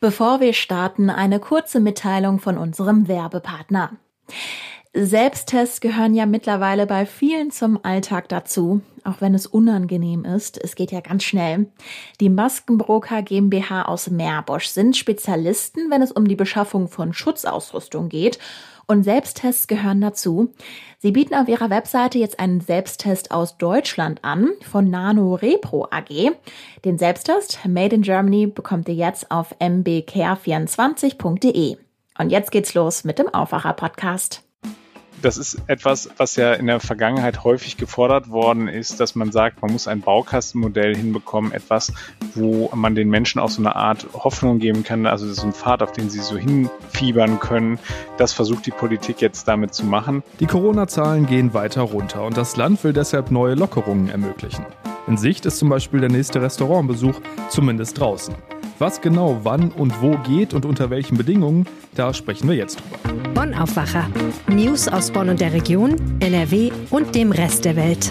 Bevor wir starten, eine kurze Mitteilung von unserem Werbepartner. Selbsttests gehören ja mittlerweile bei vielen zum Alltag dazu, auch wenn es unangenehm ist. Es geht ja ganz schnell. Die Maskenbroker GmbH aus Meerbosch sind Spezialisten, wenn es um die Beschaffung von Schutzausrüstung geht. Und Selbsttests gehören dazu. Sie bieten auf ihrer Webseite jetzt einen Selbsttest aus Deutschland an von Nano Repro AG. Den Selbsttest Made in Germany bekommt ihr jetzt auf mbcare24.de. Und jetzt geht's los mit dem Aufwacher Podcast das ist etwas, was ja in der Vergangenheit häufig gefordert worden ist, dass man sagt, man muss ein Baukastenmodell hinbekommen, etwas, wo man den Menschen auch so eine Art Hoffnung geben kann, also so ein Pfad, auf den sie so hinfiebern können. Das versucht die Politik jetzt damit zu machen. Die Corona-Zahlen gehen weiter runter und das Land will deshalb neue Lockerungen ermöglichen. In Sicht ist zum Beispiel der nächste Restaurantbesuch, zumindest draußen. Was genau wann und wo geht und unter welchen Bedingungen, da sprechen wir jetzt drüber. Bonn Aufwacher. News aus Bonn und der Region, NRW und dem Rest der Welt.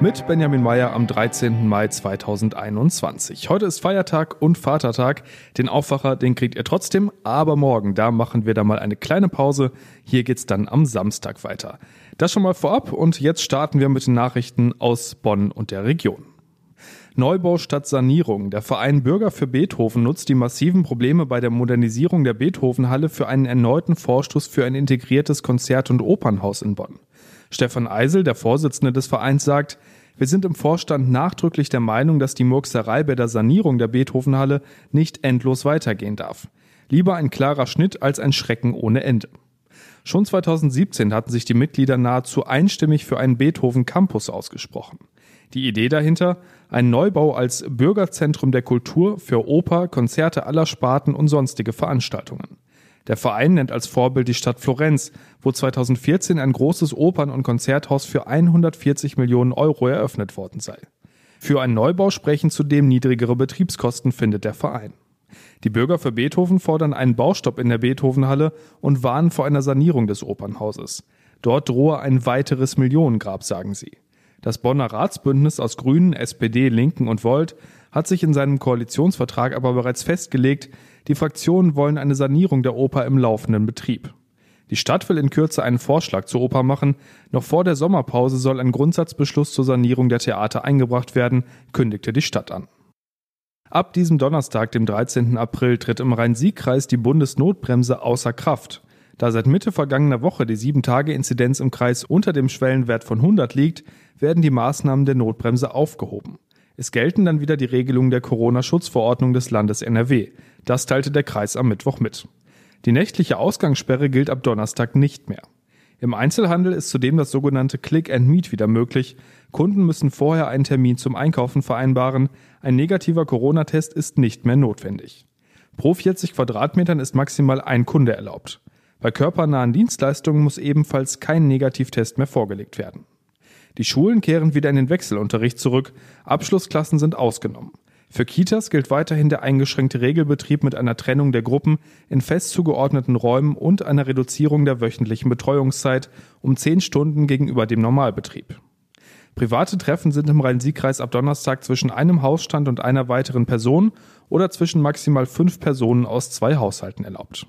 Mit Benjamin Meyer am 13. Mai 2021. Heute ist Feiertag und Vatertag. Den Aufwacher, den kriegt ihr trotzdem, aber morgen, da machen wir da mal eine kleine Pause. Hier geht's dann am Samstag weiter. Das schon mal vorab und jetzt starten wir mit den Nachrichten aus Bonn und der Region. Neubau statt Sanierung. Der Verein Bürger für Beethoven nutzt die massiven Probleme bei der Modernisierung der Beethovenhalle für einen erneuten Vorstoß für ein integriertes Konzert- und Opernhaus in Bonn. Stefan Eisel, der Vorsitzende des Vereins, sagt, wir sind im Vorstand nachdrücklich der Meinung, dass die Murkserei bei der Sanierung der Beethovenhalle nicht endlos weitergehen darf. Lieber ein klarer Schnitt als ein Schrecken ohne Ende. Schon 2017 hatten sich die Mitglieder nahezu einstimmig für einen Beethoven Campus ausgesprochen. Die Idee dahinter? Ein Neubau als Bürgerzentrum der Kultur für Oper, Konzerte aller Sparten und sonstige Veranstaltungen. Der Verein nennt als Vorbild die Stadt Florenz, wo 2014 ein großes Opern- und Konzerthaus für 140 Millionen Euro eröffnet worden sei. Für einen Neubau sprechen zudem niedrigere Betriebskosten, findet der Verein. Die Bürger für Beethoven fordern einen Baustopp in der Beethovenhalle und warnen vor einer Sanierung des Opernhauses. Dort drohe ein weiteres Millionengrab, sagen sie. Das Bonner Ratsbündnis aus Grünen, SPD, Linken und Volt hat sich in seinem Koalitionsvertrag aber bereits festgelegt, die Fraktionen wollen eine Sanierung der Oper im laufenden Betrieb. Die Stadt will in Kürze einen Vorschlag zur Oper machen. Noch vor der Sommerpause soll ein Grundsatzbeschluss zur Sanierung der Theater eingebracht werden, kündigte die Stadt an. Ab diesem Donnerstag, dem 13. April, tritt im Rhein-Sieg-Kreis die Bundesnotbremse außer Kraft. Da seit Mitte vergangener Woche die 7-Tage-Inzidenz im Kreis unter dem Schwellenwert von 100 liegt, werden die Maßnahmen der Notbremse aufgehoben. Es gelten dann wieder die Regelungen der Corona-Schutzverordnung des Landes NRW. Das teilte der Kreis am Mittwoch mit. Die nächtliche Ausgangssperre gilt ab Donnerstag nicht mehr. Im Einzelhandel ist zudem das sogenannte Click and Meet wieder möglich. Kunden müssen vorher einen Termin zum Einkaufen vereinbaren. Ein negativer Corona-Test ist nicht mehr notwendig. Pro 40 Quadratmetern ist maximal ein Kunde erlaubt. Bei körpernahen Dienstleistungen muss ebenfalls kein Negativtest mehr vorgelegt werden. Die Schulen kehren wieder in den Wechselunterricht zurück, Abschlussklassen sind ausgenommen. Für Kitas gilt weiterhin der eingeschränkte Regelbetrieb mit einer Trennung der Gruppen in fest zugeordneten Räumen und einer Reduzierung der wöchentlichen Betreuungszeit um zehn Stunden gegenüber dem Normalbetrieb. Private Treffen sind im Rhein-Sieg-Kreis ab Donnerstag zwischen einem Hausstand und einer weiteren Person oder zwischen maximal fünf Personen aus zwei Haushalten erlaubt.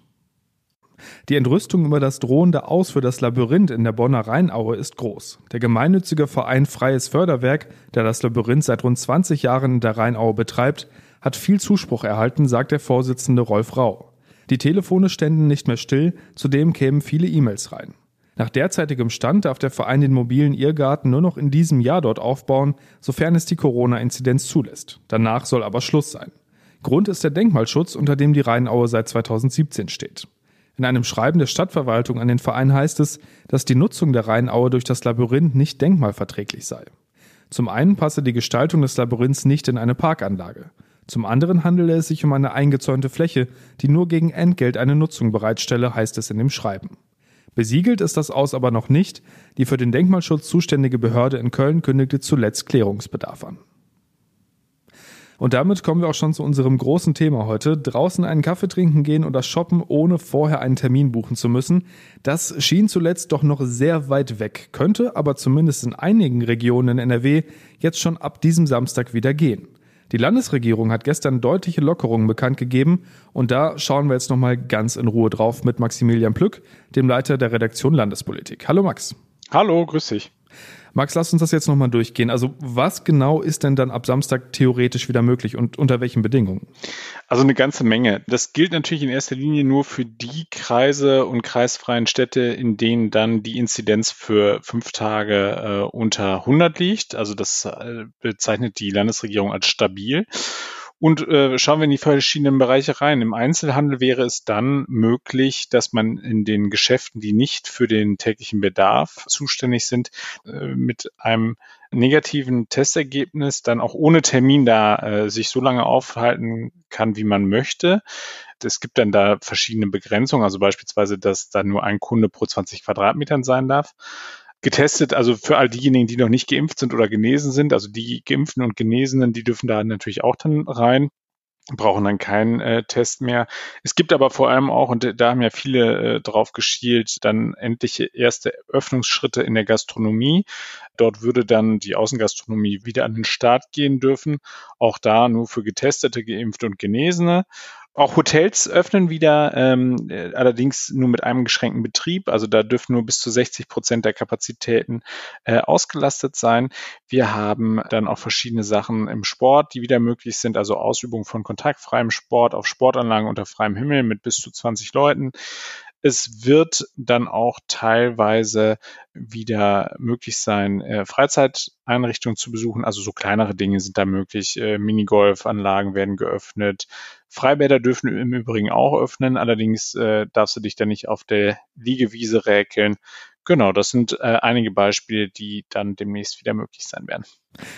Die Entrüstung über das drohende Aus für das Labyrinth in der Bonner Rheinaue ist groß. Der gemeinnützige Verein Freies Förderwerk, der das Labyrinth seit rund 20 Jahren in der Rheinaue betreibt, hat viel Zuspruch erhalten, sagt der Vorsitzende Rolf Rau. Die Telefone ständen nicht mehr still, zudem kämen viele E-Mails rein. Nach derzeitigem Stand darf der Verein den mobilen Irrgarten nur noch in diesem Jahr dort aufbauen, sofern es die Corona-Inzidenz zulässt. Danach soll aber Schluss sein. Grund ist der Denkmalschutz, unter dem die Rheinaue seit 2017 steht. In einem Schreiben der Stadtverwaltung an den Verein heißt es, dass die Nutzung der Rheinaue durch das Labyrinth nicht denkmalverträglich sei. Zum einen passe die Gestaltung des Labyrinths nicht in eine Parkanlage. Zum anderen handele es sich um eine eingezäunte Fläche, die nur gegen Entgelt eine Nutzung bereitstelle, heißt es in dem Schreiben. Besiegelt ist das Aus aber noch nicht. Die für den Denkmalschutz zuständige Behörde in Köln kündigte zuletzt Klärungsbedarf an. Und damit kommen wir auch schon zu unserem großen Thema heute. Draußen einen Kaffee trinken gehen oder shoppen, ohne vorher einen Termin buchen zu müssen. Das schien zuletzt doch noch sehr weit weg, könnte aber zumindest in einigen Regionen in NRW jetzt schon ab diesem Samstag wieder gehen. Die Landesregierung hat gestern deutliche Lockerungen bekannt gegeben und da schauen wir jetzt nochmal ganz in Ruhe drauf mit Maximilian Plück, dem Leiter der Redaktion Landespolitik. Hallo Max. Hallo, grüß dich. Max, lass uns das jetzt nochmal durchgehen. Also was genau ist denn dann ab Samstag theoretisch wieder möglich und unter welchen Bedingungen? Also eine ganze Menge. Das gilt natürlich in erster Linie nur für die Kreise und kreisfreien Städte, in denen dann die Inzidenz für fünf Tage äh, unter 100 liegt. Also das äh, bezeichnet die Landesregierung als stabil. Und äh, schauen wir in die verschiedenen Bereiche rein. Im Einzelhandel wäre es dann möglich, dass man in den Geschäften, die nicht für den täglichen Bedarf zuständig sind, äh, mit einem negativen Testergebnis dann auch ohne Termin da äh, sich so lange aufhalten kann, wie man möchte. Es gibt dann da verschiedene Begrenzungen, also beispielsweise, dass da nur ein Kunde pro 20 Quadratmetern sein darf getestet, also für all diejenigen, die noch nicht geimpft sind oder genesen sind, also die Geimpften und Genesenen, die dürfen da natürlich auch dann rein brauchen dann keinen äh, Test mehr. Es gibt aber vor allem auch, und da haben ja viele äh, drauf geschielt, dann endliche erste Öffnungsschritte in der Gastronomie. Dort würde dann die Außengastronomie wieder an den Start gehen dürfen. Auch da nur für Getestete, Geimpfte und Genesene. Auch Hotels öffnen wieder, ähm, äh, allerdings nur mit einem geschränkten Betrieb. Also da dürfen nur bis zu 60 Prozent der Kapazitäten äh, ausgelastet sein. Wir haben dann auch verschiedene Sachen im Sport, die wieder möglich sind. Also Ausübung von kontaktfreiem Sport auf Sportanlagen unter freiem Himmel mit bis zu 20 Leuten. Es wird dann auch teilweise wieder möglich sein, äh, Freizeiteinrichtungen zu besuchen. Also so kleinere Dinge sind da möglich. Äh, Minigolfanlagen werden geöffnet. Freibäder dürfen im Übrigen auch öffnen. Allerdings äh, darfst du dich da nicht auf der Liegewiese räkeln. Genau, das sind äh, einige Beispiele, die dann demnächst wieder möglich sein werden.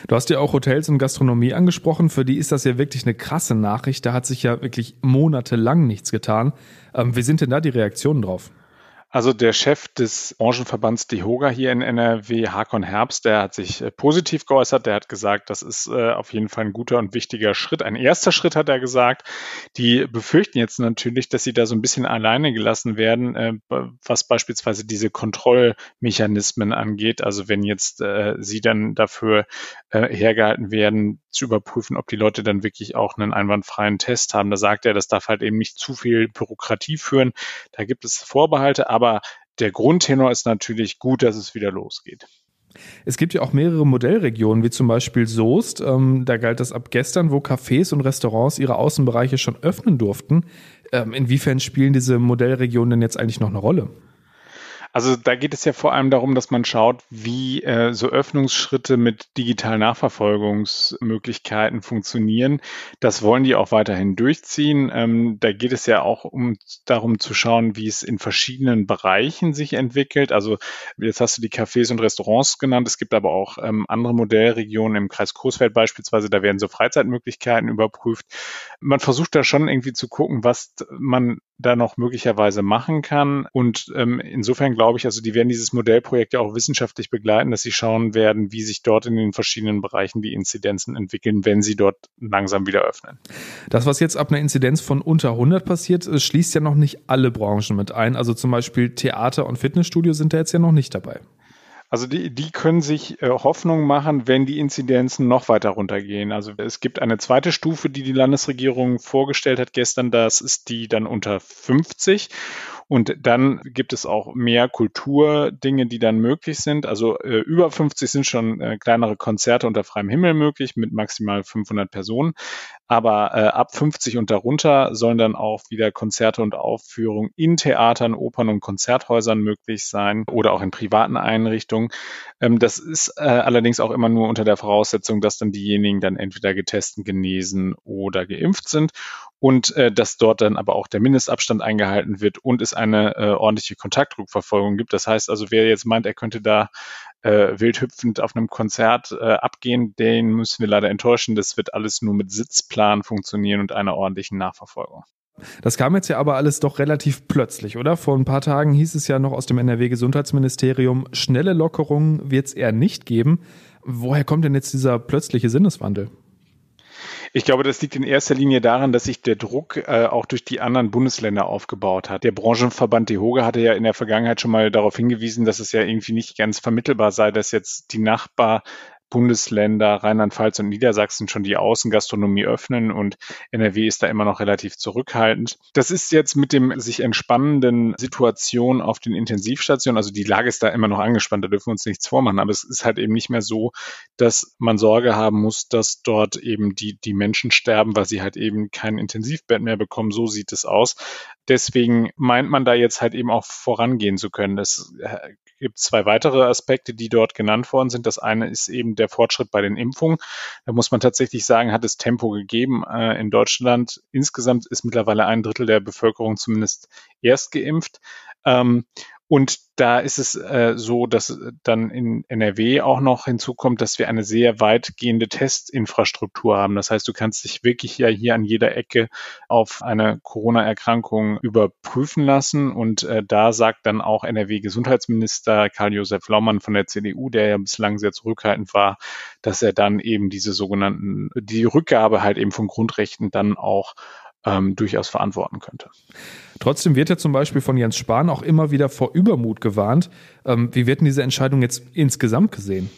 Du hast ja auch Hotels und Gastronomie angesprochen. Für die ist das ja wirklich eine krasse Nachricht. Da hat sich ja wirklich monatelang nichts getan. Ähm, wie sind denn da die Reaktionen drauf? Also der Chef des Branchenverbands DEHOGA hier in NRW, Hakon Herbst, der hat sich äh, positiv geäußert. Der hat gesagt, das ist äh, auf jeden Fall ein guter und wichtiger Schritt. Ein erster Schritt hat er gesagt. Die befürchten jetzt natürlich, dass sie da so ein bisschen alleine gelassen werden, äh, was beispielsweise diese Kontrollmechanismen angeht. Also wenn jetzt sie dann dafür hergehalten werden, zu überprüfen, ob die Leute dann wirklich auch einen einwandfreien Test haben. Da sagt er, das darf halt eben nicht zu viel Bürokratie führen. Da gibt es Vorbehalte, aber der Grundtenor ist natürlich gut, dass es wieder losgeht. Es gibt ja auch mehrere Modellregionen, wie zum Beispiel Soest. Ähm, da galt das ab gestern, wo Cafés und Restaurants ihre Außenbereiche schon öffnen durften. Ähm, inwiefern spielen diese Modellregionen denn jetzt eigentlich noch eine Rolle? Also da geht es ja vor allem darum, dass man schaut, wie äh, so Öffnungsschritte mit digitalen Nachverfolgungsmöglichkeiten funktionieren. Das wollen die auch weiterhin durchziehen. Ähm, da geht es ja auch um darum zu schauen, wie es in verschiedenen Bereichen sich entwickelt. Also jetzt hast du die Cafés und Restaurants genannt. Es gibt aber auch ähm, andere Modellregionen im Kreis Coesfeld beispielsweise. Da werden so Freizeitmöglichkeiten überprüft. Man versucht da schon irgendwie zu gucken, was man da noch möglicherweise machen kann. Und ähm, insofern glaube ich, also die werden dieses Modellprojekt ja auch wissenschaftlich begleiten, dass sie schauen werden, wie sich dort in den verschiedenen Bereichen die Inzidenzen entwickeln, wenn sie dort langsam wieder öffnen. Das, was jetzt ab einer Inzidenz von unter 100 passiert, schließt ja noch nicht alle Branchen mit ein. Also zum Beispiel Theater und Fitnessstudio sind da jetzt ja noch nicht dabei. Also die, die können sich äh, Hoffnung machen, wenn die Inzidenzen noch weiter runtergehen. Also es gibt eine zweite Stufe, die die Landesregierung vorgestellt hat gestern. Das ist die dann unter 50. Und dann gibt es auch mehr Kulturdinge, die dann möglich sind. Also äh, über 50 sind schon äh, kleinere Konzerte unter freiem Himmel möglich mit maximal 500 Personen. Aber äh, ab 50 und darunter sollen dann auch wieder Konzerte und Aufführungen in Theatern, Opern und Konzerthäusern möglich sein oder auch in privaten Einrichtungen. Ähm, das ist äh, allerdings auch immer nur unter der Voraussetzung, dass dann diejenigen dann entweder getestet, genesen oder geimpft sind und äh, dass dort dann aber auch der Mindestabstand eingehalten wird und es eine äh, ordentliche Kontaktrückverfolgung gibt. Das heißt also, wer jetzt meint, er könnte da äh, wildhüpfend auf einem Konzert äh, abgehen, den müssen wir leider enttäuschen. Das wird alles nur mit Sitzplan funktionieren und einer ordentlichen Nachverfolgung. Das kam jetzt ja aber alles doch relativ plötzlich, oder? Vor ein paar Tagen hieß es ja noch aus dem NRW-Gesundheitsministerium, schnelle Lockerungen wird es eher nicht geben. Woher kommt denn jetzt dieser plötzliche Sinneswandel? Ich glaube, das liegt in erster Linie daran, dass sich der Druck äh, auch durch die anderen Bundesländer aufgebaut hat. Der Branchenverband DEHOGA hatte ja in der Vergangenheit schon mal darauf hingewiesen, dass es ja irgendwie nicht ganz vermittelbar sei, dass jetzt die Nachbar Bundesländer Rheinland-Pfalz und Niedersachsen schon die Außengastronomie öffnen und NRW ist da immer noch relativ zurückhaltend. Das ist jetzt mit dem sich entspannenden Situation auf den Intensivstationen, also die Lage ist da immer noch angespannt, da dürfen wir uns nichts vormachen, aber es ist halt eben nicht mehr so, dass man Sorge haben muss, dass dort eben die, die Menschen sterben, weil sie halt eben kein Intensivbett mehr bekommen. So sieht es aus. Deswegen meint man da jetzt halt eben auch vorangehen zu können. Es gibt zwei weitere Aspekte, die dort genannt worden sind. Das eine ist eben der Fortschritt bei den Impfungen. Da muss man tatsächlich sagen, hat es Tempo gegeben. Äh, in Deutschland insgesamt ist mittlerweile ein Drittel der Bevölkerung zumindest erst geimpft. Ähm, und da ist es äh, so, dass dann in NRW auch noch hinzukommt, dass wir eine sehr weitgehende Testinfrastruktur haben. Das heißt, du kannst dich wirklich ja hier an jeder Ecke auf eine Corona-Erkrankung überprüfen lassen. Und äh, da sagt dann auch NRW-Gesundheitsminister Karl-Josef Laumann von der CDU, der ja bislang sehr zurückhaltend war, dass er dann eben diese sogenannten, die Rückgabe halt eben von Grundrechten dann auch ähm, durchaus verantworten könnte. Trotzdem wird ja zum Beispiel von Jens Spahn auch immer wieder vor Übermut gewarnt. Ähm, wie wird denn diese Entscheidung jetzt insgesamt gesehen?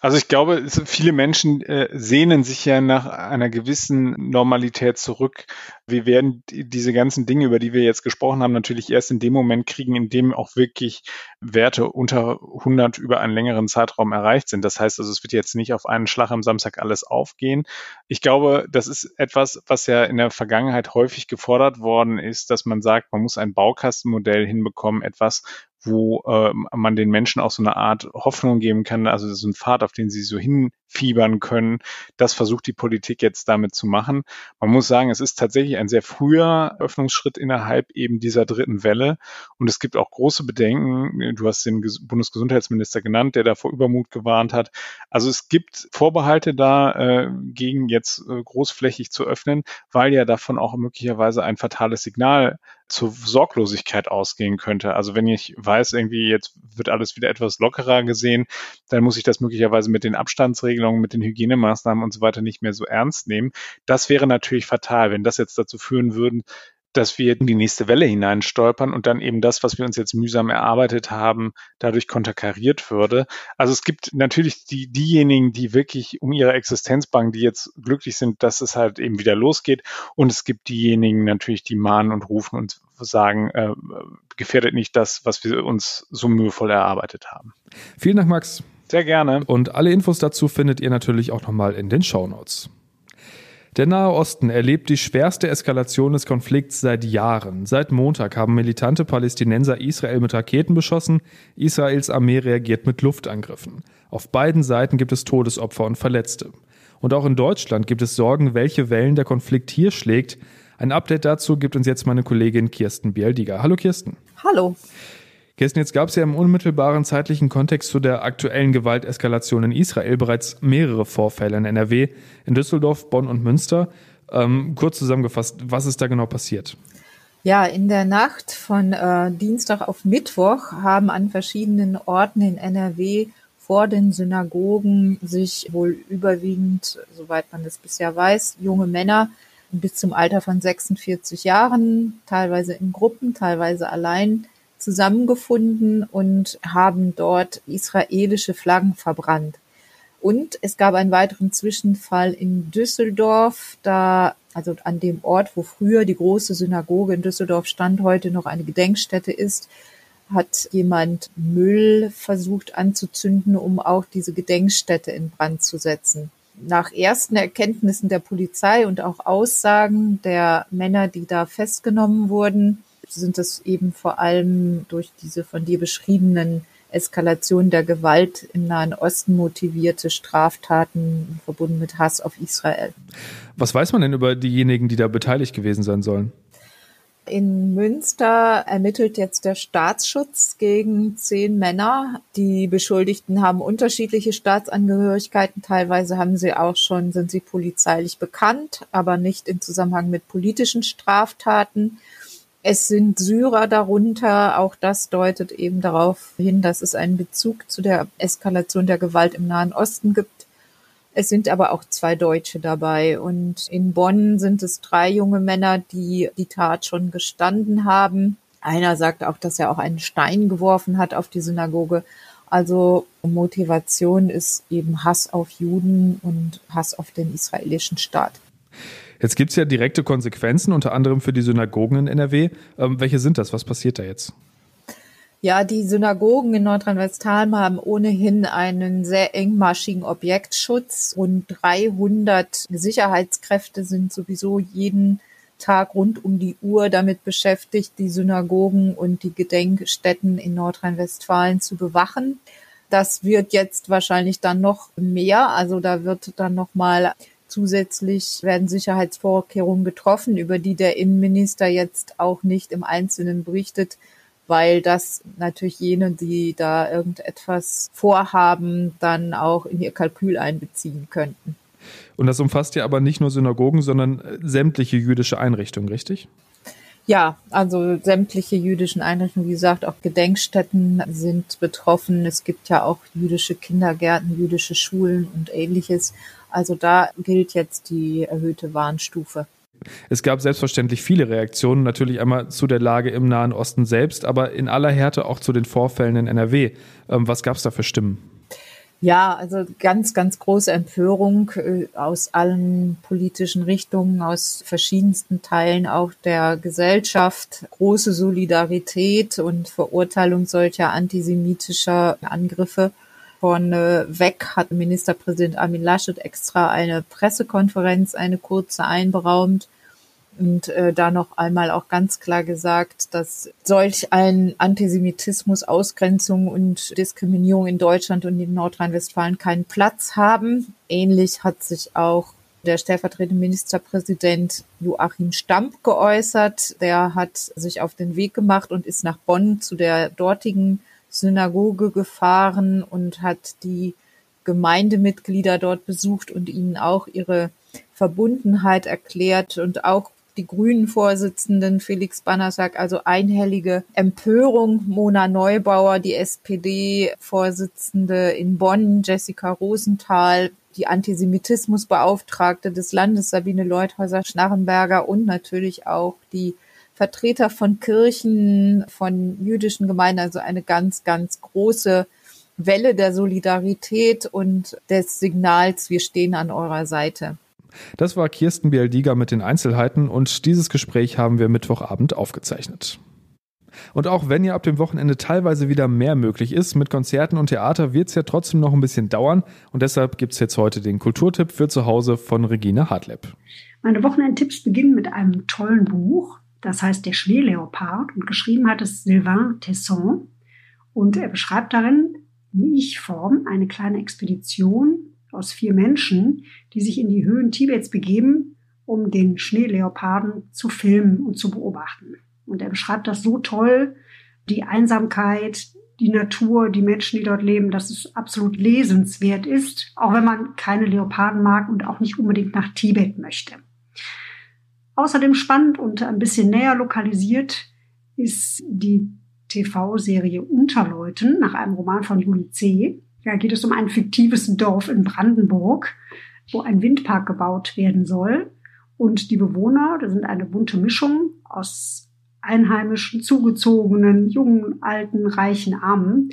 Also ich glaube, viele Menschen äh, sehnen sich ja nach einer gewissen Normalität zurück. Wir werden diese ganzen Dinge, über die wir jetzt gesprochen haben, natürlich erst in dem Moment kriegen, in dem auch wirklich Werte unter 100 über einen längeren Zeitraum erreicht sind. Das heißt also, es wird jetzt nicht auf einen Schlag am Samstag alles aufgehen. Ich glaube, das ist etwas, was ja in der Vergangenheit häufig gefordert worden ist, dass man sagt, man muss ein Baukastenmodell hinbekommen, etwas, wo äh, man den Menschen auch so eine Art Hoffnung geben kann, also so ein Pfad, auf den sie so hinfiebern können. Das versucht die Politik jetzt damit zu machen. Man muss sagen, es ist tatsächlich ein sehr früher Öffnungsschritt innerhalb eben dieser dritten Welle. Und es gibt auch große Bedenken. Du hast den Bundesgesundheitsminister genannt, der da vor Übermut gewarnt hat. Also es gibt Vorbehalte da, äh, gegen jetzt äh, großflächig zu öffnen, weil ja davon auch möglicherweise ein fatales Signal zur Sorglosigkeit ausgehen könnte. Also wenn ich weiß, irgendwie jetzt wird alles wieder etwas lockerer gesehen, dann muss ich das möglicherweise mit den Abstandsregelungen, mit den Hygienemaßnahmen und so weiter nicht mehr so ernst nehmen. Das wäre natürlich fatal, wenn das jetzt dazu führen würden, dass wir in die nächste Welle hineinstolpern und dann eben das, was wir uns jetzt mühsam erarbeitet haben, dadurch konterkariert würde. Also es gibt natürlich die, diejenigen, die wirklich um ihre Existenz bangen, die jetzt glücklich sind, dass es halt eben wieder losgeht. Und es gibt diejenigen natürlich, die mahnen und rufen und sagen, äh, gefährdet nicht das, was wir uns so mühevoll erarbeitet haben. Vielen Dank, Max. Sehr gerne. Und alle Infos dazu findet ihr natürlich auch nochmal in den Show Notes. Der Nahe Osten erlebt die schwerste Eskalation des Konflikts seit Jahren. Seit Montag haben militante Palästinenser Israel mit Raketen beschossen. Israels Armee reagiert mit Luftangriffen. Auf beiden Seiten gibt es Todesopfer und Verletzte. Und auch in Deutschland gibt es Sorgen, welche Wellen der Konflikt hier schlägt. Ein Update dazu gibt uns jetzt meine Kollegin Kirsten Bialdiger. Hallo Kirsten. Hallo. Kirsten, jetzt gab es ja im unmittelbaren zeitlichen Kontext zu der aktuellen Gewalteskalation in Israel bereits mehrere Vorfälle in NRW, in Düsseldorf, Bonn und Münster. Ähm, kurz zusammengefasst, was ist da genau passiert? Ja, in der Nacht von äh, Dienstag auf Mittwoch haben an verschiedenen Orten in NRW vor den Synagogen sich wohl überwiegend, soweit man das bisher weiß, junge Männer bis zum Alter von 46 Jahren, teilweise in Gruppen, teilweise allein, zusammengefunden und haben dort israelische Flaggen verbrannt. Und es gab einen weiteren Zwischenfall in Düsseldorf, da, also an dem Ort, wo früher die große Synagoge in Düsseldorf stand, heute noch eine Gedenkstätte ist, hat jemand Müll versucht anzuzünden, um auch diese Gedenkstätte in Brand zu setzen. Nach ersten Erkenntnissen der Polizei und auch Aussagen der Männer, die da festgenommen wurden, sind es eben vor allem durch diese von dir beschriebenen Eskalation der Gewalt im Nahen Osten motivierte Straftaten verbunden mit Hass auf Israel. Was weiß man denn über diejenigen, die da beteiligt gewesen sein sollen? In Münster ermittelt jetzt der Staatsschutz gegen zehn Männer. Die Beschuldigten haben unterschiedliche Staatsangehörigkeiten. Teilweise haben sie auch schon, sind sie polizeilich bekannt, aber nicht im Zusammenhang mit politischen Straftaten. Es sind Syrer darunter. Auch das deutet eben darauf hin, dass es einen Bezug zu der Eskalation der Gewalt im Nahen Osten gibt. Es sind aber auch zwei Deutsche dabei. Und in Bonn sind es drei junge Männer, die die Tat schon gestanden haben. Einer sagt auch, dass er auch einen Stein geworfen hat auf die Synagoge. Also Motivation ist eben Hass auf Juden und Hass auf den israelischen Staat. Jetzt gibt es ja direkte Konsequenzen, unter anderem für die Synagogen in NRW. Ähm, welche sind das? Was passiert da jetzt? Ja, die Synagogen in Nordrhein-Westfalen haben ohnehin einen sehr engmaschigen Objektschutz. Rund 300 Sicherheitskräfte sind sowieso jeden Tag rund um die Uhr damit beschäftigt, die Synagogen und die Gedenkstätten in Nordrhein-Westfalen zu bewachen. Das wird jetzt wahrscheinlich dann noch mehr. Also da wird dann noch mal zusätzlich werden Sicherheitsvorkehrungen getroffen, über die der Innenminister jetzt auch nicht im Einzelnen berichtet, weil das natürlich jene, die da irgendetwas vorhaben, dann auch in ihr Kalkül einbeziehen könnten. Und das umfasst ja aber nicht nur Synagogen, sondern äh, sämtliche jüdische Einrichtungen, richtig? Ja, also sämtliche jüdischen Einrichtungen, wie gesagt, auch Gedenkstätten sind betroffen. Es gibt ja auch jüdische Kindergärten, jüdische Schulen und ähnliches. Also da gilt jetzt die erhöhte Warnstufe. Es gab selbstverständlich viele Reaktionen, natürlich einmal zu der Lage im Nahen Osten selbst, aber in aller Härte auch zu den Vorfällen in NRW. Ähm, was gab es da für Stimmen? Ja, also ganz, ganz große Empörung äh, aus allen politischen Richtungen, aus verschiedensten Teilen auch der Gesellschaft, große Solidarität und Verurteilung solcher antisemitischer Angriffe. Von äh, weg hat Ministerpräsident Armin Laschet extra eine Pressekonferenz, eine kurze einberaumt und äh, da noch einmal auch ganz klar gesagt, dass solch ein Antisemitismus, Ausgrenzung und Diskriminierung in Deutschland und in Nordrhein-Westfalen keinen Platz haben. Ähnlich hat sich auch der stellvertretende Ministerpräsident Joachim Stamp geäußert. Der hat sich auf den Weg gemacht und ist nach Bonn zu der dortigen Synagoge gefahren und hat die Gemeindemitglieder dort besucht und ihnen auch ihre Verbundenheit erklärt und auch die Grünen-Vorsitzenden Felix Bannersack, also einhellige Empörung. Mona Neubauer, die SPD-Vorsitzende in Bonn, Jessica Rosenthal, die Antisemitismusbeauftragte des Landes Sabine Leuthäuser-Schnarrenberger und natürlich auch die Vertreter von Kirchen, von jüdischen Gemeinden, also eine ganz, ganz große Welle der Solidarität und des Signals, wir stehen an eurer Seite. Das war Kirsten Bialdiger mit den Einzelheiten und dieses Gespräch haben wir Mittwochabend aufgezeichnet. Und auch wenn ja ab dem Wochenende teilweise wieder mehr möglich ist, mit Konzerten und Theater wird es ja trotzdem noch ein bisschen dauern. Und deshalb gibt es jetzt heute den Kulturtipp für zu Hause von Regina Hartleb. Meine Wochenendtipps beginnen mit einem tollen Buch das heißt der Schneeleopard und geschrieben hat es Sylvain Tesson und er beschreibt darin in Ich-Form eine kleine Expedition aus vier Menschen, die sich in die Höhen Tibets begeben, um den Schneeleoparden zu filmen und zu beobachten. Und er beschreibt das so toll, die Einsamkeit, die Natur, die Menschen, die dort leben, dass es absolut lesenswert ist, auch wenn man keine Leoparden mag und auch nicht unbedingt nach Tibet möchte. Außerdem spannend und ein bisschen näher lokalisiert ist die TV-Serie Unterleuten nach einem Roman von Juli C. Da geht es um ein fiktives Dorf in Brandenburg, wo ein Windpark gebaut werden soll. Und die Bewohner, das sind eine bunte Mischung aus einheimischen, zugezogenen, jungen, alten, reichen, armen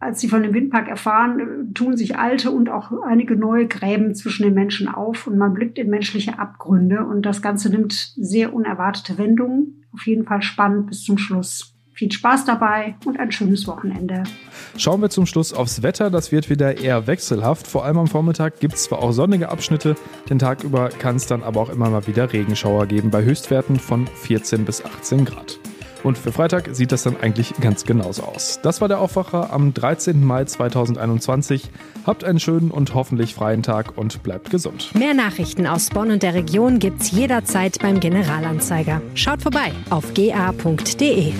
als sie von dem Windpark erfahren, tun sich alte und auch einige neue Gräben zwischen den Menschen auf und man blickt in menschliche Abgründe und das Ganze nimmt sehr unerwartete Wendungen. Auf jeden Fall spannend bis zum Schluss. Viel Spaß dabei und ein schönes Wochenende. Schauen wir zum Schluss aufs Wetter. Das wird wieder eher wechselhaft. Vor allem am Vormittag gibt es zwar auch sonnige Abschnitte, den Tag über kann es dann aber auch immer mal wieder Regenschauer geben bei Höchstwerten von 14 bis 18 Grad. Und für Freitag sieht das dann eigentlich ganz genauso aus. Das war der Aufwacher am 13. Mai 2021. Habt einen schönen und hoffentlich freien Tag und bleibt gesund. Mehr Nachrichten aus Bonn und der Region gibt's jederzeit beim Generalanzeiger. Schaut vorbei auf ga.de.